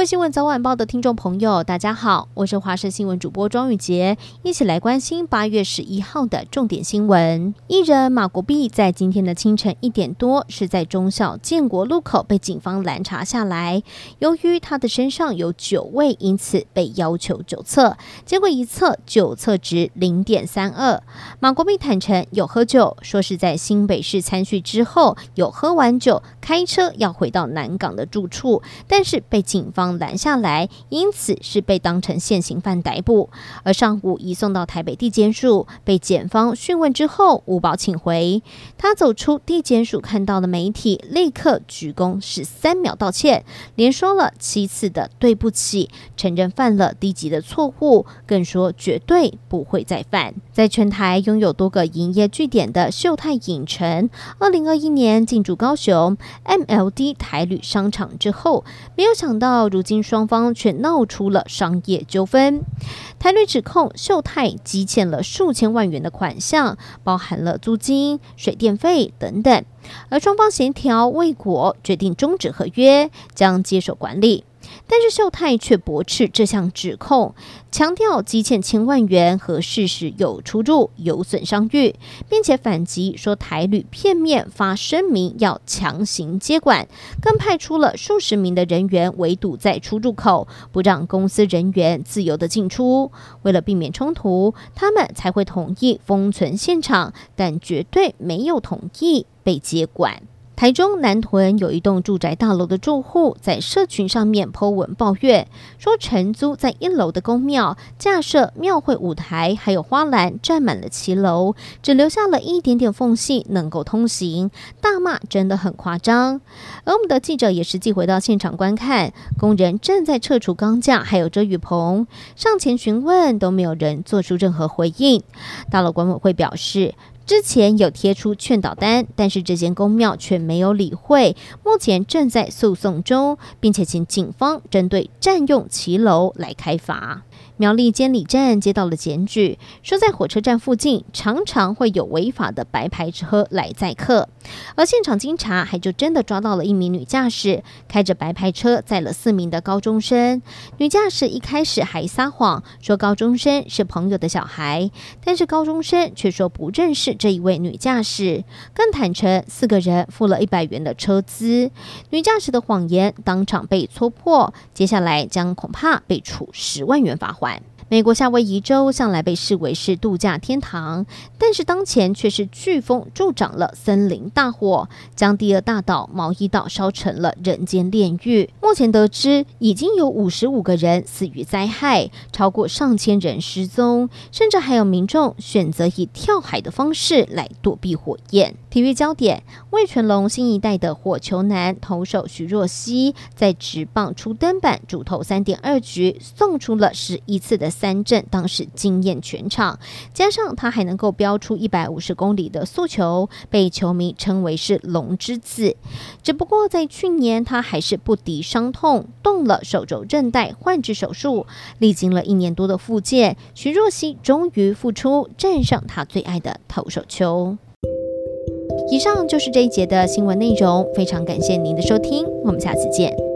位新闻早晚报的听众朋友，大家好，我是华视新闻主播庄宇杰，一起来关心八月十一号的重点新闻。艺人马国碧在今天的清晨一点多，是在忠孝建国路口被警方拦查下来，由于他的身上有酒味，因此被要求酒测，结果一测酒测值零点三二。马国碧坦承有喝酒，说是在新北市参叙之后有喝完酒，开车要回到南港的住处，但是被警方。拦下来，因此是被当成现行犯逮捕。而上午移送到台北地检署，被检方讯问之后，吴宝请回。他走出地检署，看到的媒体立刻鞠躬十三秒道歉，连说了七次的对不起，承认犯了低级的错误，更说绝对不会再犯。在全台拥有多个营业据点的秀泰影城，二零二一年进驻高雄 MLD 台旅商场之后，没有想到。如如今双方却闹出了商业纠纷，台旅指控秀泰积欠了数千万元的款项，包含了租金、水电费等等，而双方协调未果，决定终止合约，将接手管理。但是秀泰却驳斥这项指控，强调积欠千万元和事实有出入，有损商誉，并且反击说台旅片面发声明要强行接管，更派出了数十名的人员围堵在出入口，不让公司人员自由的进出。为了避免冲突，他们才会同意封存现场，但绝对没有同意被接管。台中南屯有一栋住宅大楼的住户在社群上面 po 文抱怨，说承租在一楼的公庙架设庙会舞台，还有花篮占满了骑楼，只留下了一点点缝隙能够通行，大骂真的很夸张。而我们的记者也实际回到现场观看，工人正在撤除钢架，还有遮雨棚，上前询问都没有人做出任何回应。大楼管委会表示，之前有贴出劝导单，但是这间公庙却没有理会，目前正在诉讼中，并且请警方针对占用骑楼来开罚。苗栗监理站接到了检举，说在火车站附近常常会有违法的白牌车来载客，而现场经查，还就真的抓到了一名女驾驶开着白牌车载了四名的高中生。女驾驶一开始还撒谎说高中生是朋友的小孩，但是高中生却说不认识这一位女驾驶，更坦诚四个人付了一百元的车资。女驾驶的谎言当场被戳破，接下来将恐怕被处十万元罚款。美国夏威夷州向来被视为是度假天堂，但是当前却是飓风助长了森林大火，将第二大岛毛伊岛烧成了人间炼狱。目前得知，已经有五十五个人死于灾害，超过上千人失踪，甚至还有民众选择以跳海的方式来躲避火焰。体育焦点：魏全龙新一代的火球男投手徐若曦在直棒出登板，主投三点二局，送出了十一次的三振，当时惊艳全场。加上他还能够飙出一百五十公里的速球，被球迷称为是“龙之子”。只不过在去年，他还是不敌上伤痛，动了手肘韧带换置手术，历经了一年多的复健，徐若曦终于复出，站上她最爱的投手球。以上就是这一节的新闻内容，非常感谢您的收听，我们下次见。